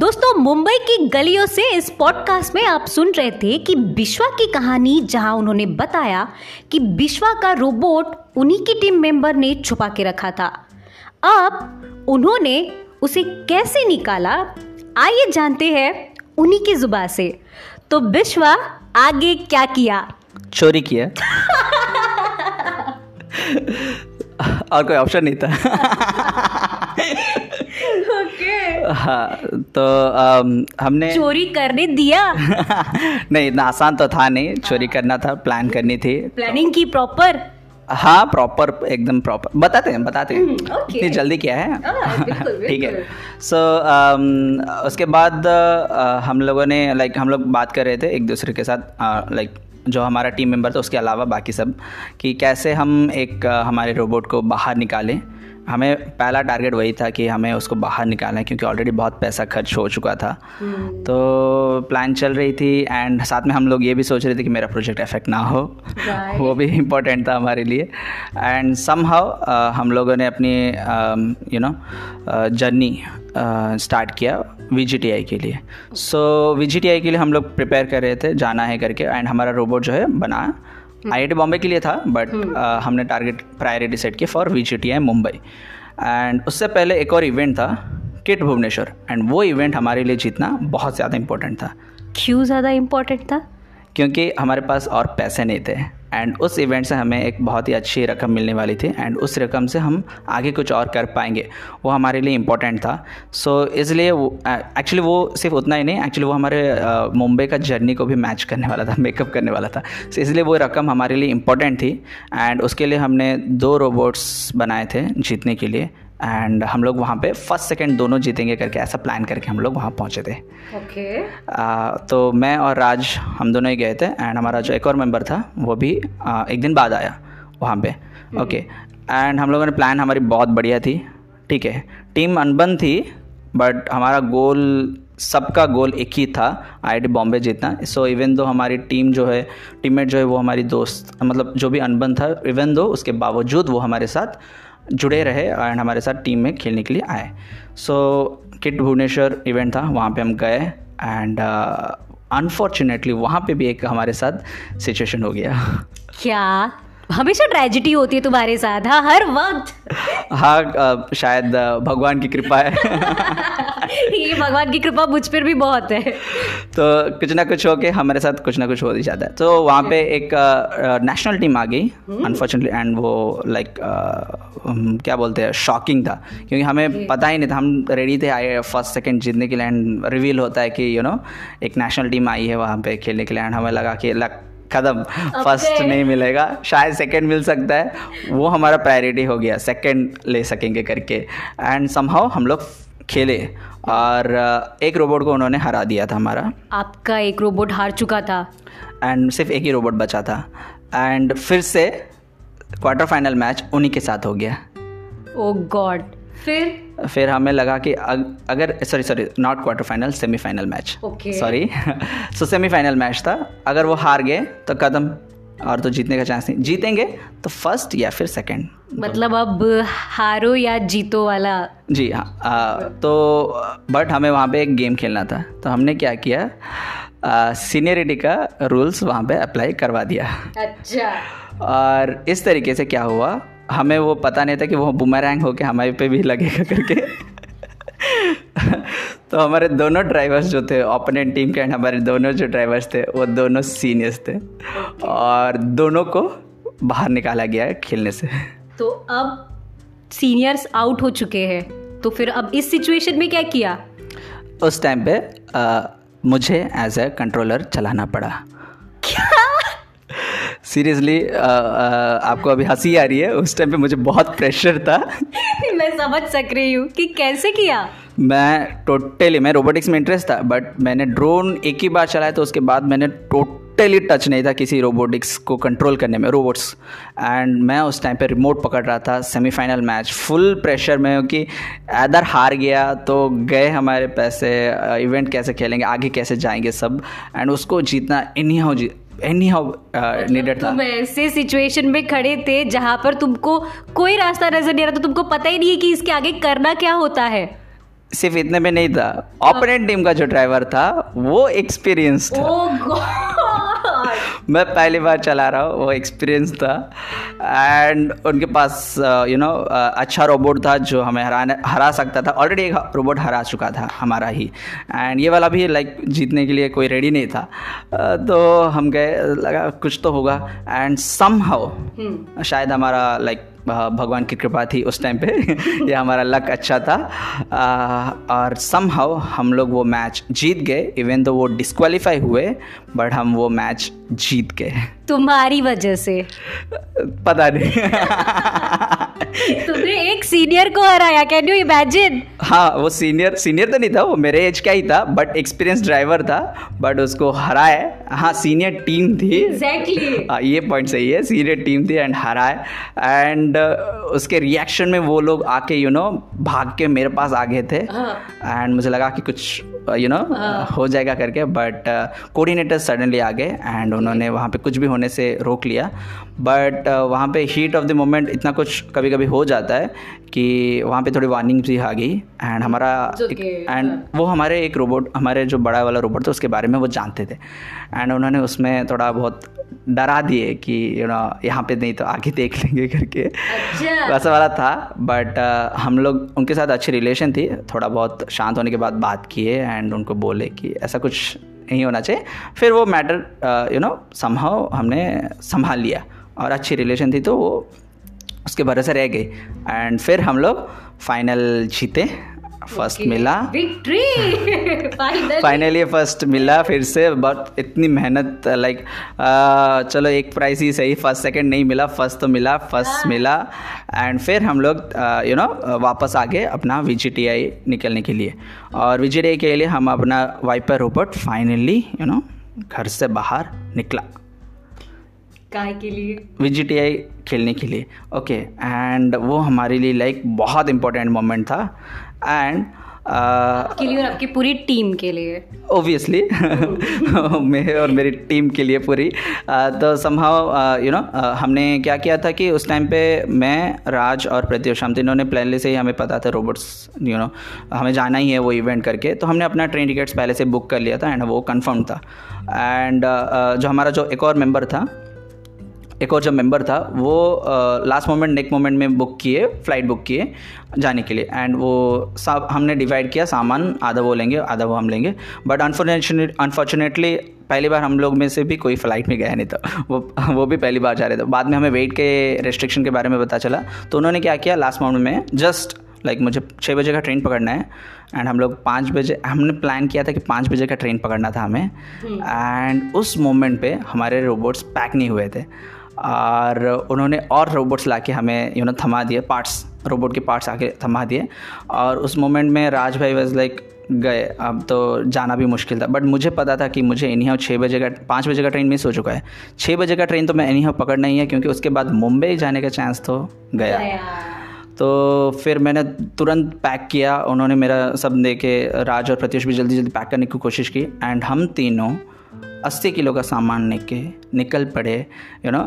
दोस्तों मुंबई की गलियों से इस पॉडकास्ट में आप सुन रहे थे कि बिश्वा की कहानी जहाँ उन्होंने बताया कि बिश्वा का रोबोट उन्हीं की टीम मेंबर ने छुपा के रखा था। अब उन्होंने उसे कैसे निकाला आइए जानते हैं उन्हीं की जुबा से। तो बिश्वा आगे क्या किया? चोरी किया। और कोई ऑप्शन नहीं था। हाँ तो आम, हमने चोरी करने दिया। नहीं इतना आसान तो था नहीं। चोरी करना था प्लान करनी थी। प्लानिंग की प्रॉपर हाँ प्रॉपर एकदम प्रॉपर बताते हैं बताते हैं। हम्म, okay. इतनी जल्दी क्या है? हाँ, ठीक है। सो उसके बाद uh, हम लोगों ने लाइक हम लोग बात कर रहे थे एक दूसरे के साथ लाइक जो हमारा टीम मेंबर था उसके अलावा बाकी सब कि कैसे हम एक हमारे रोबोट को बाहर निकालें। हमें पहला टारगेट वही था कि हमें उसको बाहर निकालना है क्योंकि ऑलरेडी बहुत पैसा खर्च हो चुका था। तो प्लान चल रही थी एंड साथ में हम लोग ये भी सोच रहे थे कि मेरा प्रोजेक्ट इफ़ेक्ट ना हो। वो भी इम्पोर्टेंट था हमारे लिए। एंड सम हाउ हम लोगों ने अपनी यू नो जर्नी स्टार्ट किया वी के लिए। सो वी के लिए हम लोग प्रिपेयर कर रहे थे जाना है करके एंड हमारा रोबोट जो है बना आई बॉम्बे के लिए था बट हमने टारगेट प्रायोरिटी सेट किया for V J T I Mumbai and उससे पहले एक और इवेंट था किट भुवनेश्वर एंड वो इवेंट हमारे लिए जीतना बहुत ज़्यादा इम्पोर्टेंट था. क्यों ज़्यादा इम्पोर्टेंट था? क्योंकि हमारे पास और पैसे नहीं थे. एंड उस इवेंट से हमें एक बहुत ही अच्छी रकम मिलने वाली थी एंड उस रकम से हम आगे कुछ और कर पाएँगे। वो हमारे लिए इम्पोर्टेंट था। सो so, इसलिए एक्चुअली वो वो सिर्फ़ उतना ही नहीं एक्चुअली वो हमारे मुंबई का जर्नी को भी मैच करने वाला था मेकअप करने वाला था। सो इसलिए वो रकम हमारे लिए इम्पोर्टेंट थी एंड उसके लिए हमने दो रोबोट्स बनाए थे जीतने के लिए। एंड हम लोग वहाँ पे फ़र्स्ट सेकंड दोनों जीतेंगे करके ऐसा प्लान करके हम लोग वहाँ पहुँचे थे। ओके आ, तो मैं और राज हम दोनों ही गए थे एंड हमारा जो एक और मेंबर था वो भी आ, एक दिन बाद आया वहाँ पे। ओके एंड हम लोगों ने प्लान हमारी बहुत बढ़िया थी। ठीक है। टीम अनबन थी बट हमारा गोल सबका गोल एक ही था आई बॉम्बे जीतना। सो इवन दो हमारी टीम जो है टीममेट जो है वो हमारी दोस्त मतलब जो भी अनबन था इवन दो उसके बावजूद वो हमारे साथ जुड़े रहे एंड हमारे साथ टीम में खेलने के लिए आए। सो किट भुवनेश्वर इवेंट था, वहाँ पे हम गए एंड अनफॉर्चुनेटली वहाँ पे भी एक हमारे साथ सिचुएशन हो गया। क्या? हमेशा ट्रेजिडी होती है तुम्हारे साथ हाँ हर वक्त। हाँ शायद भगवान की कृपा है। ये भगवान की कृपा मुझ पर भी बहुत है। तो कुछ ना कुछ हो के हमारे साथ कुछ ना कुछ हो ही जाता है। तो वहाँ पे एक नेशनल टीम आ गई अनफॉर्चुनेटली एंड वो लाइक क्या बोलते हैं शॉकिंग था। क्योंकि हमें पता ही नहीं था हम रेडी थे आए फ़र्स्ट सेकेंड जीतने के लिए एंड रिवील होता है कि यू नो एक नेशनल टीम आई है वहाँ पे खेलने के लिए एंड हमें लगा कि लग कदम फ़र्स्ट नहीं मिलेगा। शायद सेकंड मिल सकता है। वो हमारा प्रायोरिटी हो गया। सेकंड ले सकेंगे करके। एंड समहाउ हम लोग खेले। और एक रोबोट को उन्होंने हरा दिया था हमारा। आपका एक रोबोट हार चुका था। एंड सिर्फ़ एक ही रोबोट बचा था। एंड फिर से क्वार्टर फाइनल मैच उन्हीं के साथ हो गया। ओ oh गॉड फिर फिर हमें लगा कि अग, अगर sorry sorry not quarter final semifinal match sorry so semifinal match था। अगर वो हार गए तो कदम और तो जीतने का चांस नहीं। जीतेंगे तो फ़र्स्ट या फिर सेकंड मतलब अब हारो या जीतो वाला? जी हाँ। आ, तो बट हमें वहाँ पे एक गेम खेलना था। तो हमने क्या किया? सीनियरिटी का रूल्स वहाँ पे अप्लाई करवा दिया। अच्छा। और इस तरीके से क्या हुआ? हमें वो पता नहीं था कि वो बुमरैंग होके हमारे पे भी लगेगा करके। तो हमारे दोनों ड्राइवर्स जो थे ओपोनेंट टीम के एंड हमारे दोनों जो ड्राइवर्स थे वो दोनों सीनियर्स थे। और दोनों को बाहर निकाला गया है खेलने से। तो अब सीनियर्स आउट हो चुके हैं। तो फिर अब इस सिचुएशन में क्या किया? उस टाइम पे आ, मुझे एज ए कंट्रोलर चलाना पड़ा। सीरियसली आपको अभी हँसी आ रही है। उस टाइम पे मुझे बहुत प्रेशर था। मैं समझ सक रही हूँ कि कैसे किया? मैं टोटली मैं रोबोटिक्स में इंटरेस्ट था बट मैंने ड्रोन एक ही बार चलाया तो उसके बाद मैंने टोटली टच नहीं था किसी रोबोटिक्स को कंट्रोल करने में रोबोट्स एंड मैं उस टाइम पे रिमोट पकड़ रहा था सेमीफाइनल मैच फुल प्रेशर में हूँ कि अदर हार गया तो गए हमारे पैसे इवेंट कैसे खेलेंगे आगे कैसे जाएँगे सब। एंड उसको जीतना इन्हीं हाउ जी एनी हाउ नीडेड था। तुम ऐसे सिचुएशन में खड़े थे जहाँ पर तुमको कोई रास्ता नज़र नहीं आ रहा तो तुमको पता ही नहीं है कि इसके आगे करना क्या होता है। सिर्फ़ इतने में नहीं था। ऑपरेंट टीम का जो ड्राइवर था वो एक्सपीरियंस था। गॉड मैं पहली बार चला रहा हूँ वो एक्सपीरियंस था। एंड उनके पास यू नो अच्छा रोबोट था जो हमें हराने हरा सकता था। ऑलरेडी एक रोबोट हरा चुका था हमारा ही। एंड ये वाला भी लाइक जीतने के लिए कोई रेडी नहीं था। Uh, तो हम गए लगा कुछ तो होगा। एंड सम हाउ शायद हमारा लाइक भगवान की कृपा थी उस टाइम पे। ये हमारा लक अच्छा था। आ, और सम हाउ हम लोग वो मैच जीत गए इवन तो वो डिस्क्वालीफाई हुए बट हम वो मैच जीत गए। तुम्हारी वजह से। पता नहीं। तुमने एक सीनियर को हराया कैन यू इमेजिन हाँ वो सीनियर सीनियर तो नहीं था वो मेरे एज का ही था बट एक्सपीरियंस ड्राइवर था बट उसको हराए। हाँ सीनियर टीम थी। एग्जैक्टली हाँ ये पॉइंट सही है सीनियर टीम थी एंड हराए। एंड उसके रिएक्शन में वो लोग आके यू you नो know, भाग के मेरे पास आ गए थे। एंड मुझे लगा कि कुछ यू नो हो। जाएगा करके बट कोऑर्डिनेटर सडनली आ गए एंड उन्होंने वहाँ पे कुछ भी होने से रोक लिया। बट वहाँ पे हीट ऑफ़ द मोमेंट इतना कुछ कभी कभी हो जाता है कि वहाँ पे थोड़ी वार्निंग भी आ गई। एंड हमारा एंड वो हमारे एक रोबोट हमारे जो बड़ा वाला रोबोट था उसके बारे में वो जानते थे। एंड उन्होंने उसमें थोड़ा बहुत डरा दिए कि यू नो यहाँ पे नहीं तो आगे देख लेंगे करके। अच्छा। वैसा वाला था बट हम लोग उनके साथ अच्छी रिलेशन थी। थोड़ा बहुत शांत होने के बाद बात किए एंड उनको बोले कि ऐसा कुछ नहीं होना चाहिए। फिर वो मैटर यू नो समहाउ हमने संभाल लिया और अच्छी रिलेशन थी तो वो उसके भरोसे रह गई एंड फिर हम लोग फाइनल जीते। फ़र्स्ट मिला। विक्ट्री फाइनली फ़र्स्ट मिला फिर से बट इतनी मेहनत लाइक चलो एक प्राइस ही सही फ़र्स्ट सेकंड नहीं मिला फ़र्स्ट तो मिला फ़र्स्ट मिला। एंड फिर हम लोग यू नो वापस आ गए अपना वी निकलने के लिए। और वी के लिए हम अपना viper robot finally you know घर से बाहर निकला। काय के लिए? वी खेलने के लिए। ओके okay, एंड वो हमारे लिए लाइक बहुत इंपॉर्टेंट मोमेंट था। एंड के लिए और आपकी पूरी टीम के लिए। ओबियसली मैं और मेरी टीम के लिए पूरी। Uh, तो समहाउ यू नो हमने क्या किया था कि उस टाइम पे मैं राज और प्रत्युष हम तीनों ने प्लान से ही हमें पता था रोबोट्स यू नो हमें जाना ही है वो इवेंट करके। तो हमने अपना ट्रेन टिकट्स पहले से बुक कर लिया था एंड वो कन्फर्म था। एंड uh, जो हमारा जो एक और मेंबर था एक और जो मेंबर था वो लास्ट मोमेंट नेक मोमेंट में बुक किए फ़्लाइट बुक किए जाने के लिए। एंड वो सब हमने डिवाइड किया सामान आधा वो लेंगे आधा वो हम लेंगे। बट अनफॉर्चुनेट अनफॉर्चुनेटली पहली बार हम लोग में से भी कोई फ़्लाइट में गया नहीं था। वो वो भी पहली बार जा रहे थे। बाद में हमें वेट के रेस्ट्रिक्शन के बारे में पता चला। तो उन्होंने क्या किया लास्ट मोमेंट में जस्ट लाइक like, मुझे छः बजे का ट्रेन पकड़ना है। एंड हम लोग पाँच बजे हमने प्लान किया था कि पाँच बजे का ट्रेन पकड़ना था हमें। एंड उस मोमेंट पे हमारे रोबोट्स पैक नहीं हुए थे। और उन्होंने और रोबोट्स ला के हमें यू नो थमा दिए पार्ट्स रोबोट के पार्ट्स आके थमा दिए। और उस मोमेंट में राज भाई वॉज़ लाइक गए। अब तो जाना भी मुश्किल था। बट मुझे पता था कि मुझे इन्हीं छः बजे का पाँच बजे का ट्रेन मिस हो चुका है। छः बजे का ट्रेन तो मैं इन्हीं पकड़ नहीं है क्योंकि उसके बाद मुंबई जाने का चांस तो गया। तो फिर मैंने तुरंत पैक किया। उन्होंने मेरा सब दे के राज और प्रत्युष भी जल्दी जल्दी पैक करने की कोशिश की। एंड हम तीनों अस्सी किलो का सामान लेके निकल पड़े यू नो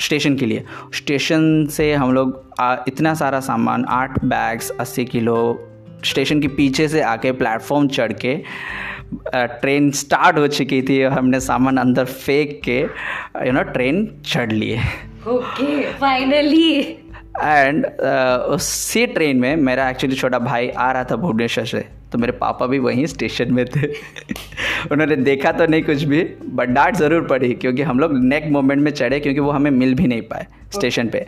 स्टेशन के लिए। स्टेशन से हम लोग इतना सारा सामान आठ बैग्स अस्सी किलो स्टेशन के पीछे से आके प्लेटफॉर्म चढ़ के ट्रेन स्टार्ट हो चुकी थी और हमने सामान अंदर फेंक के यू नो ट्रेन चढ़ लिए। ओके फाइनली एंड उसी ट्रेन में मेरा एक्चुअली छोटा भाई आ रहा था भुवनेश्वर से। तो मेरे पापा भी वहीं स्टेशन में थे। उन्होंने देखा तो नहीं कुछ भी बट डांट ज़रूर पड़ी क्योंकि हम लोग नेक मोमेंट में चढ़े क्योंकि वो हमें मिल भी नहीं पाए स्टेशन पे।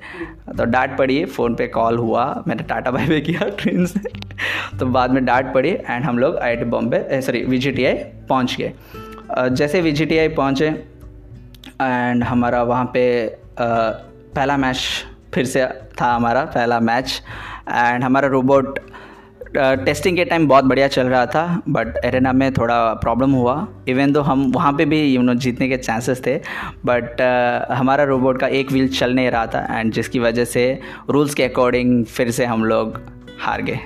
तो डांट पड़ी फ़ोन पे कॉल हुआ, मैंने टाटा बाय बाय किया ट्रेन से। तो बाद में डांट पड़ी एंड हम लोग I Bombay sorry V J पहुँच गए। जैसे वी जी पहुँचे एंड हमारा वहाँ पे पहला मैच फिर से था हमारा, पहला मैच एंड हमारा रोबोट टेस्टिंग के टाइम बहुत बढ़िया चल रहा था बट एरेना में थोड़ा प्रॉब्लम हुआ। इवन तो हम वहाँ पे भी यू नो जीतने के चांसेस थे बट uh, हमारा रोबोट का एक व्हील चल नहीं रहा था एंड जिसकी वजह से रूल्स के अकॉर्डिंग फिर से हम लोग हार गए।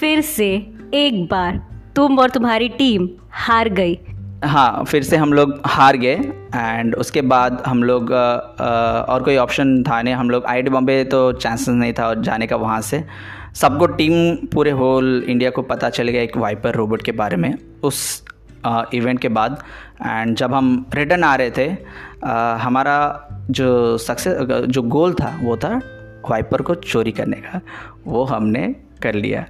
फिर से एक बार तुम और तुम्हारी टीम हार गई। हाँ फिर से हम लोग हार गए एंड उसके बाद हम लोग और कोई ऑप्शन था नहीं। हम लोग आई बॉम्बे तो चांसेस नहीं था और जाने का वहाँ से। सबको टीम पूरे होल इंडिया को पता चल गया एक वाइपर रोबोट के बारे में उस इवेंट के बाद। एंड जब हम रिटर्न आ रहे थे अ, हमारा जो सक्सेस जो गोल था वो था वाइपर को चोरी करने का। वो हमने कर लिया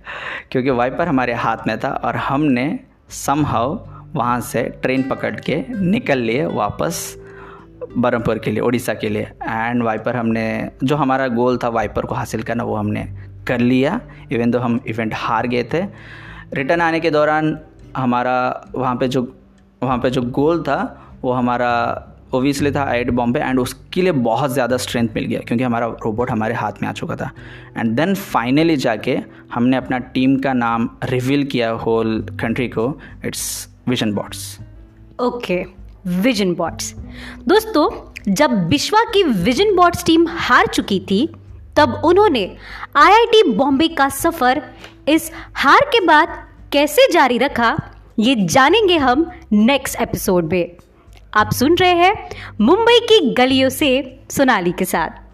क्योंकि वाइपर हमारे हाथ में था और हमने समहाउ वहाँ से ट्रेन पकड़ के निकल लिए वापस बरहमपुर के लिए उड़ीसा के लिए। एंड वाइपर हमने जो हमारा गोल था वाइपर को हासिल करना वो हमने कर लिया इवन दो हम इवेंट हार गए थे। रिटर्न आने के दौरान हमारा वहाँ पे जो, वहाँ पे जो गोल था, वो हमारा ओबियसली था आइड बॉम्बे एंड उसके लिए बहुत ज़्यादा स्ट्रेंथ मिल गया, क्योंकि हमारा रोबोट हमारे हाथ में आ चुका था। एंड देन फाइनली जाके हमने अपना टीम का नाम रिवील किया होल कंट्री को it's vision bots okay vision bots दोस्तों, जब बिश्वा की विजन बॉट्स टीम हार चुकी थी तब उन्होंने आईआईटी बॉम्बे का सफ़र इस हार के बाद कैसे जारी रखा, ये जानेंगे हम नेक्स्ट एपिसोड में। आप सुन रहे हैं मुंबई की गलियों से सोनाली के साथ।